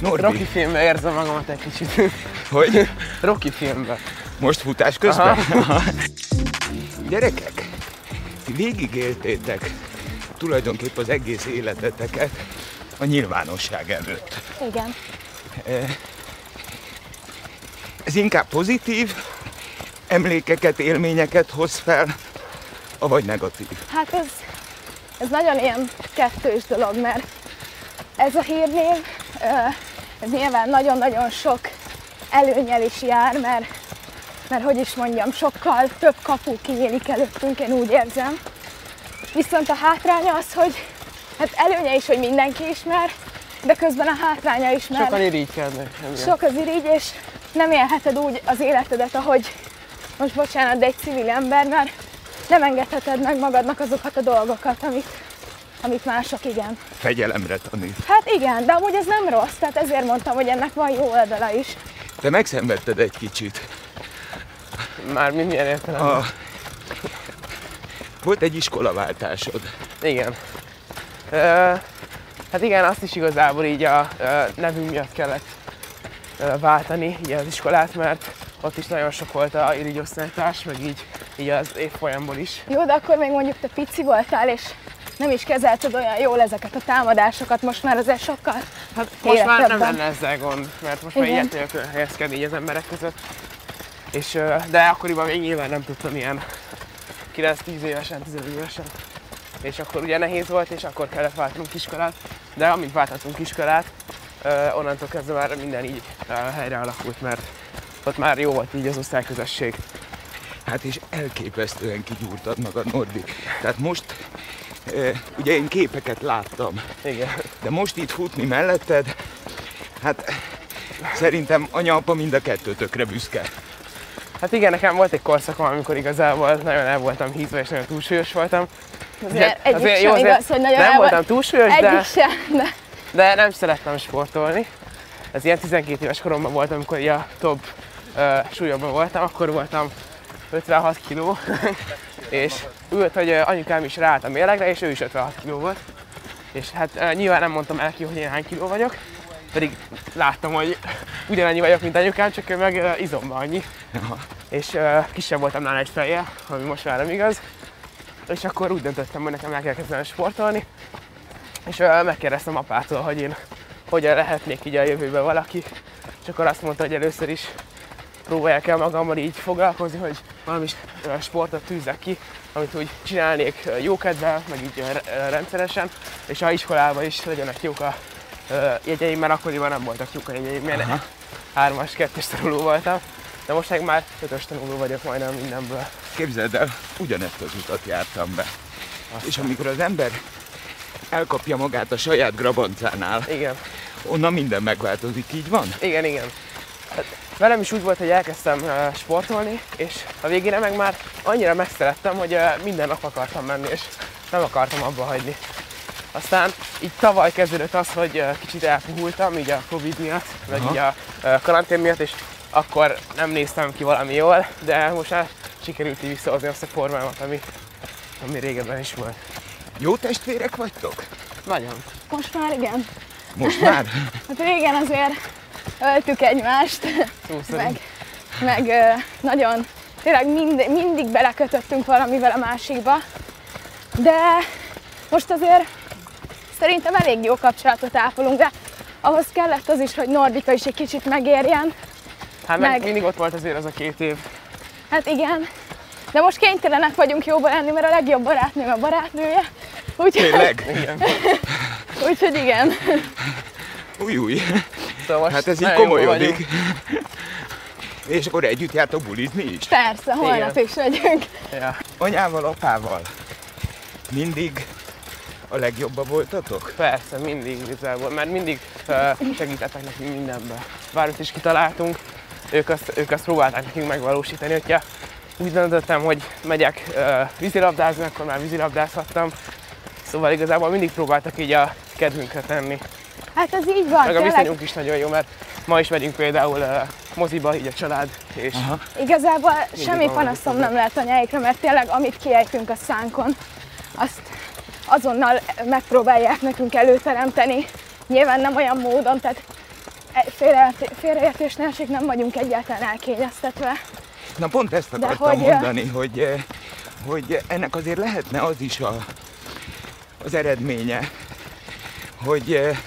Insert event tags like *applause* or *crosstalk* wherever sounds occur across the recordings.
Norbi, Rocky filmben érzem magamat egy kicsit. hogy? Rocky filmben. Most futás közben? *laughs* Gyerekek, ti végigéltétek tulajdonképpen az egész életeteket a nyilvánosság előtt. Igen. Ez inkább pozitív emlékeket, élményeket hoz fel, avagy negatív. Hát ez, ez nagyon ilyen kettős dolog, mert ez a hírnév, ez nyilván nagyon-nagyon sok előnyel is jár, mert, mert hogy is mondjam, sokkal több kapu kinyílik előttünk, én úgy érzem. Viszont a hátránya az, hogy hát előnye is, hogy mindenki ismer, de közben a hátránya is, mert Sokan irigykednek. sok az irigy, és nem élheted úgy az életedet, ahogy most bocsánat, de egy civil ember, mert nem engedheted meg magadnak azokat a dolgokat, amit, amit mások igen. Fegyelemre tanít. Hát igen, de amúgy ez nem rossz, tehát ezért mondtam, hogy ennek van jó oldala is. Te megszenvedted egy kicsit. Már minden értelemben. A... Volt egy iskolaváltásod. Igen. Ö, hát igen, azt is igazából így a ö, nevünk miatt kellett ö, váltani így az iskolát, mert ott is nagyon sok volt a irigyosztálytárs, meg így, így az évfolyamból is. Jó, de akkor még mondjuk te pici voltál, és nem is kezelted olyan jól ezeket a támadásokat, most már azért sokkal Hát most már nem lenne ezzel gond, mert most már Igen. ilyet tudok helyezkedni így az emberek között. És, de akkoriban még nyilván nem tudtam ilyen 9-10 évesen, 15 évesen. És akkor ugye nehéz volt, és akkor kellett váltanunk iskolát. De amint váltottunk iskolát, onnantól kezdve már minden így helyre alakult, mert ott már jó volt így az osztályközösség. Hát és elképesztően kigyúrtad magad, Norbi. Tehát most, ugye én képeket láttam, Igen. de most itt futni melletted, hát szerintem anya-apa mind a kettőtökre büszke. Hát igen, nekem volt egy korszakom, amikor igazából nagyon el voltam hízva, és nagyon túlsúlyos voltam. azért, egyik azért sem jó, azért igaz, hogy nagyon nem el voltam volt- túlsúlyos, de... Egyik sem, de De nem szerettem sportolni. Ez ilyen 12 éves koromban voltam, amikor a top uh, súlyokban voltam, akkor voltam 56 kiló, *laughs* és ült, hogy uh, anyukám is ráállt a mérlegre, és ő is 56 kiló volt. És hát uh, nyilván nem mondtam el ki, hogy én hány kiló vagyok, pedig láttam, hogy ugyanannyi vagyok, mint anyukám, csak ő meg uh, izomban annyi. *laughs* És uh, kisebb voltam nála egy fejjel, ami most már nem igaz. És akkor úgy döntöttem, hogy nekem el kell kezdenem sportolni, és ö, megkérdeztem apától, hogy én hogyan lehetnék így a jövőben valaki, és akkor azt mondta, hogy először is próbálják el magammal így foglalkozni, hogy valami sportot tűzzek ki, amit úgy csinálnék jókedvel, meg így rendszeresen, és a iskolában is legyenek jók a jegyeim, mert akkoriban nem voltak jók a jegyeim, mert hármas, kettős tanuló voltam, de most meg már ötös tanuló vagyok majdnem mindenből. Képzeld el, ugyanezt az utat jártam be. És amikor az ember elkapja magát a saját grabancánál, Igen. onnan minden megváltozik, így van? Igen, igen. Hát velem is úgy volt, hogy elkezdtem uh, sportolni, és a végére meg már annyira megszerettem, hogy uh, minden nap akartam menni, és nem akartam abba hagyni. Aztán így tavaly kezdődött az, hogy uh, kicsit elpuhultam, így a Covid miatt, meg Aha. így a uh, karantén miatt, és akkor nem néztem ki valami jól, de most már sikerült így visszahozni azt a formámat, ami, ami régebben is volt. Jó testvérek vagytok? Nagyon. most már igen. Most már? *laughs* Hát régen azért öltük egymást, meg, meg nagyon, tényleg mind, mindig belekötöttünk valamivel a másikba, de most azért szerintem elég jó kapcsolatot ápolunk, de ahhoz kellett az is, hogy Nordika is egy kicsit megérjen. Hát meg, meg- mindig ott volt azért az a két év. Hát igen, de most kénytelenek vagyunk jóba lenni, mert a legjobb barátnőm a barátnője. Úgyhogy, Tényleg? Igen. *laughs* úgyhogy igen. Új, új. Szóval most Hát ez így komolyodik. *laughs* És akkor együtt jártok bulizni is? Persze, holnap Igen. is megyünk. Ja. Anyával, apával mindig a legjobban voltatok? Persze, mindig igazából, mert mindig uh, segítettek nekünk mindenben. Bármit is kitaláltunk, ők azt, ők azt próbálták nekünk megvalósítani. Hogyha úgy döntöttem, hogy megyek uh, vízilabdázni, akkor már vízilabdázhattam. Szóval igazából mindig próbáltak így a kedvünkre tenni. Hát ez így van, Meg a viszonyunk is nagyon jó, mert ma is megyünk például uh, moziba, így a család, és Aha. Igazából semmi van panaszom nem lehet anyáikra, mert tényleg amit kiejtünk a szánkon, azt azonnal megpróbálják nekünk előteremteni. Nyilván nem olyan módon, tehát félreértés ne nem vagyunk egyáltalán elkényeztetve. Na pont ezt akartam hogy, mondani, hogy, eh, hogy ennek azért lehetne az is a, az eredménye, hogy eh,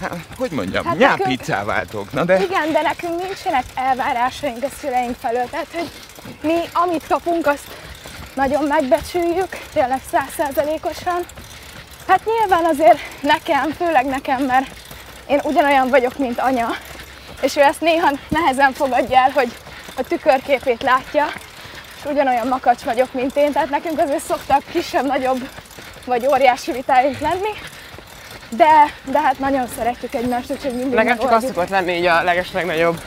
hát, hogy mondjam, Hát nekünk- nyápiccá váltok. Na de Igen, de nekünk nincsenek elvárásaink a szüleink felől, tehát hogy mi amit kapunk, azt nagyon megbecsüljük, tényleg százszerzelékosan. Hát nyilván azért nekem, főleg nekem, mert én ugyanolyan vagyok, mint anya, és ő ezt néha nehezen fogadja el, hogy a tükörképét látja, és ugyanolyan makacs vagyok, mint én, tehát nekünk azért szoktak kisebb-nagyobb vagy óriási vitáink lenni, de, de hát nagyon szeretjük egymást, úgyhogy mindig Nekem csak azt megoldjuk. szokott lenni így a legeslegnagyobb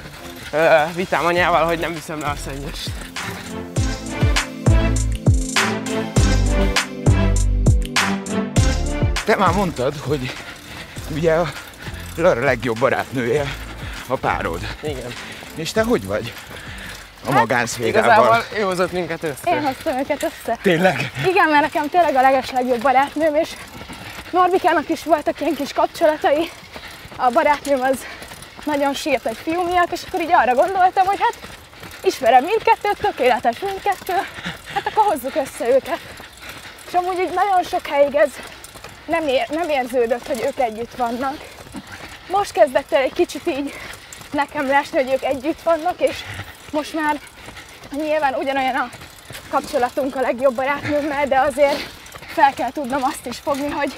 ö, vitám anyával, hogy nem viszem le a szennyest. te már mondtad, hogy ugye a Lara legjobb barátnője a párod. Igen. És te hogy vagy? A Hát, magánszférával. Igazából ő hozott minket Én össze. hoztam őket össze. Tényleg? Igen, mert nekem tényleg a legeslegjobb barátnőm, és Norbikának is voltak ilyen kis kapcsolatai. A barátnőm az nagyon sírt egy fiú miatt, és akkor így arra gondoltam, hogy hát ismerem mindkettőt, tökéletes mindkettő, hát akkor hozzuk össze őket. És amúgy így nagyon sok helyig ez nem, ér, nem érződött, hogy ők együtt vannak. Most kezdett el egy kicsit így nekem lesni, hogy ők együtt vannak, és most már nyilván ugyanolyan a kapcsolatunk a legjobb barátnőmmel, de azért fel kell tudnom azt is fogni, hogy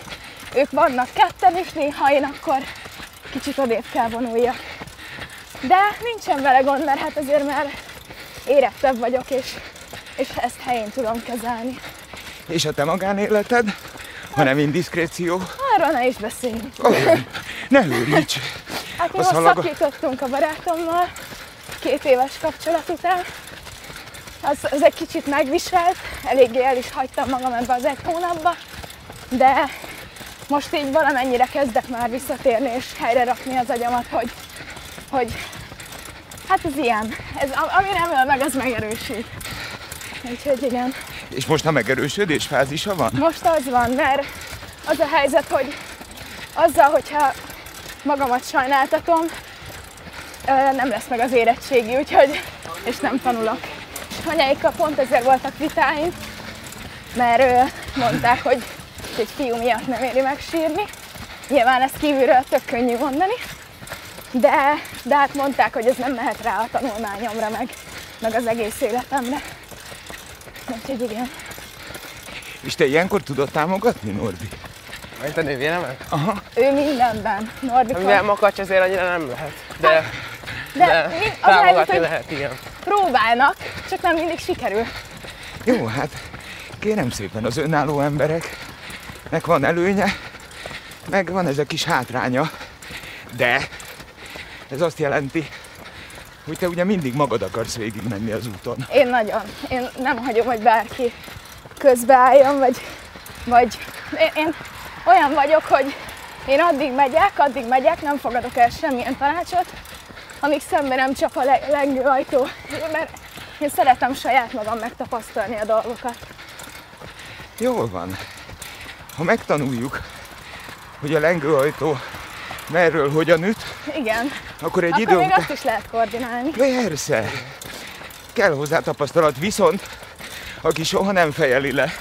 ők vannak ketten, és néha én akkor kicsit odébb kell vonuljak. De nincsen vele gond, mert hát azért már érettebb vagyok, és, és ezt helyén tudom kezelni. És a te magánéleted? Ha nem indiszkréció? Arról ne is beszéljünk. Oh, ne őríts! Hát mi most halaga- szakítottunk a barátommal, két éves kapcsolat után. Az, az egy kicsit megviselt, eléggé el is hagytam magam ebbe az egy hónapba, de most így valamennyire kezdek már visszatérni és helyre rakni az agyamat, hogy, hogy hát ez ilyen, ez, am- ami nem öl meg, az megerősít. Úgyhogy igen. És most a megerősödés fázisa van? Most az van, mert az a helyzet, hogy azzal, hogyha magamat sajnáltatom, nem lesz meg az érettségi, úgyhogy, és nem tanulok. Anyáikkal pont ezért voltak vitáink, mert mondták, hogy egy fiú miatt nem éri meg sírni. Nyilván ezt kívülről tök könnyű mondani, de, de hát mondták, hogy ez nem mehet rá a tanulmányomra, meg, meg az egész életemre. Úgyhogy igen. És te ilyenkor tudod támogatni, Norbi? Mint a nővéremet? Aha. Ő mindenben, Norbika. Mivel makacs azért annyira nem lehet. De, De, de mi, az helyzet, támogatni lehet, igen. próbálnak, csak nem mindig sikerül. Jó, hát kérem szépen az önálló embereknek van előnye, meg van ez a kis hátránya, de ez azt jelenti, hogy te ugye mindig magad akarsz végigmenni az úton. Én nagyon. Én nem hagyom, hogy bárki közbeálljon, vagy, vagy én, én olyan vagyok, hogy én addig megyek, addig megyek, nem fogadok el semmilyen tanácsot, amíg szembe nem csap a le- lengő ajtó, mert én szeretem saját magam megtapasztalni a dolgokat. Jól van. Ha megtanuljuk, hogy a lengőajtó merről hogyan üt, Igen, akkor egy akkor idő még azt is lehet koordinálni. Persze. Kell hozzá tapasztalat, viszont aki soha nem fejeli le,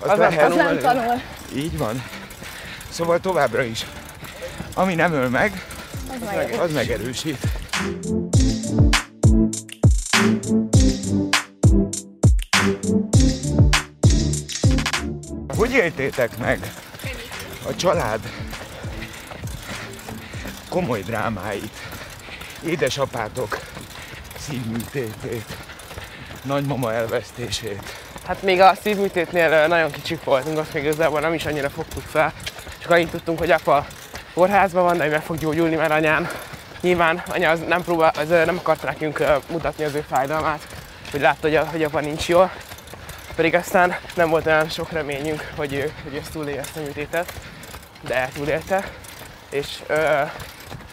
az, Az nem lehet. Az Tanul nem tanul. Így van. Szóval továbbra is. Ami nem öl meg, Az meg. az megerősít. Éltétek meg a család komoly drámáit, édesapátok szívműtétét, nagymama elvesztését? Hát még a szívműtétnél nagyon kicsik voltunk, azt még igazából nem is annyira fogtuk fel. Csak annyit tudtunk, hogy apa kórházban van, de meg fog gyógyulni, mert anyán nyilván anya az nem, próbál, az nem akart nekünk mutatni az ő fájdalmát, hogy látta, hogy, a, hogy apa nincs jól. Pedig aztán nem volt olyan sok reményünk, hogy ő, hogy ezt túlélje ezt a műtétet, de túlélte. És ö,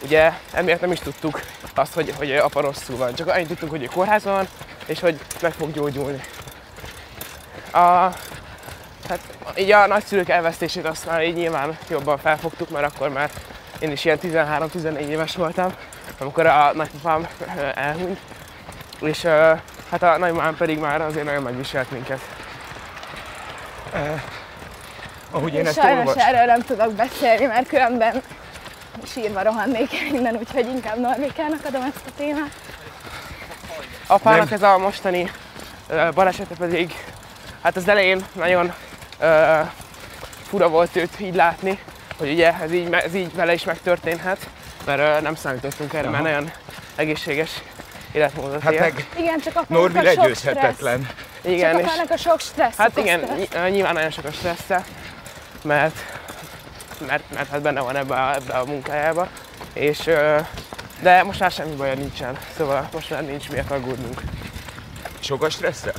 ugye emiatt nem is tudtuk azt, hogy, hogy apa rosszul van. Csak annyit tudtunk, hogy ő kórházban van, és hogy meg fog gyógyulni. A, hát így a nagyszülők elvesztését azt már így nyilván jobban felfogtuk, mert akkor már én is ilyen 13-14 éves voltam, amikor a nagypapám elhunyt, és hát a nagymamám pedig már azért nagyon megviselt minket. Ahogy én És ezt sajnos olvastam. erről nem tudok beszélni, mert különben sírva rohannék el innen, úgyhogy inkább Norbikának adom ezt a témát. Apának Nem. ez a mostani ö, balesete pedig, hát az elején nagyon ö, fura volt őt így látni, hogy ugye ez így, ez így vele is megtörténhet, mert ö, nem számítottunk erre, mert Aha. nagyon egészséges életmódot Hát él. meg Igen, csak akkor Norbi legyőzhetetlen. stressz. Igen, csak és a sok stressz. hát igen, ö, nyilván nagyon sok a stressze, mert, mert, mert hát benne van ebbe a, ebbe a munkájába, és de most már semmi baja nincsen, szóval most már nincs miért aggódnunk. Sok a stresszel?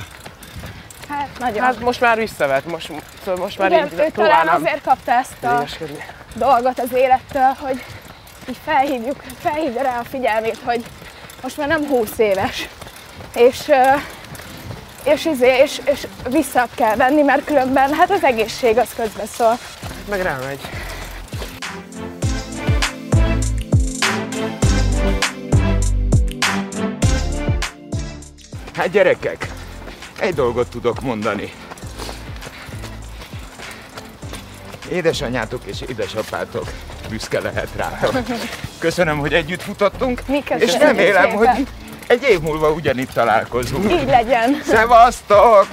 Hát nagyon. Hát most már visszavett, most, szóval most már igen, így ő talán azért kapta ezt a idegeskedni. dolgot az élettől, hogy így felhívjuk, felhívja rá a figyelmét, hogy most már nem 20 éves, és, és, izé, és, és vissza kell venni, mert különben hát az egészség az közbeszól. Meg rámegy. Hát gyerekek, egy dolgot tudok mondani. Édesanyátok és édesapátok büszke lehet rátok. *laughs* Köszönöm, hogy együtt futottunk, Mi és remélem, hogy egy év múlva ugyanitt találkozunk. Így legyen. Szevasztok!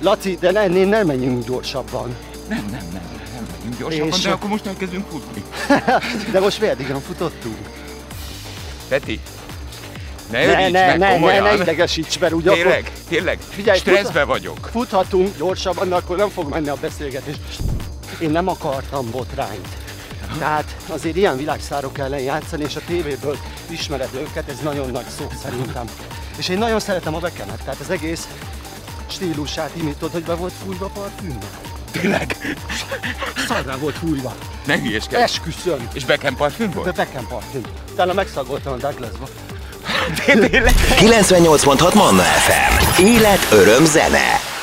Laci, de ennél nem menjünk gyorsabban. Nem, nem, nem, nem megyünk gyorsabban, És- de akkor most elkezdünk futni. *laughs* De most meddig futottunk? Peti, ne Ne, ne, ne, ne, ne idegesíts, mert ugye akkor Tényleg, tényleg, Figyelj, stresszbe vagyok. futhatunk gyorsabban, de akkor nem fog menni a beszélgetés. Én nem akartam botrányt. Tehát azért ilyen világszárok ellen játszani, és a tévéből ismered őket, ez nagyon nagy szó szerintem. És én nagyon szeretem a bekemet, tehát az egész stílusát imitod, hogy be volt fújva parfümbe. Tényleg, Szarrá volt fújva. ne hülyeskedj. Esküszöm. És Beckham parfüm De volt? Beckham parfüm. Utána megszagoltam a Douglasba. *laughs* Tényleg? 98.6 Manna FM. Élet, öröm, zene.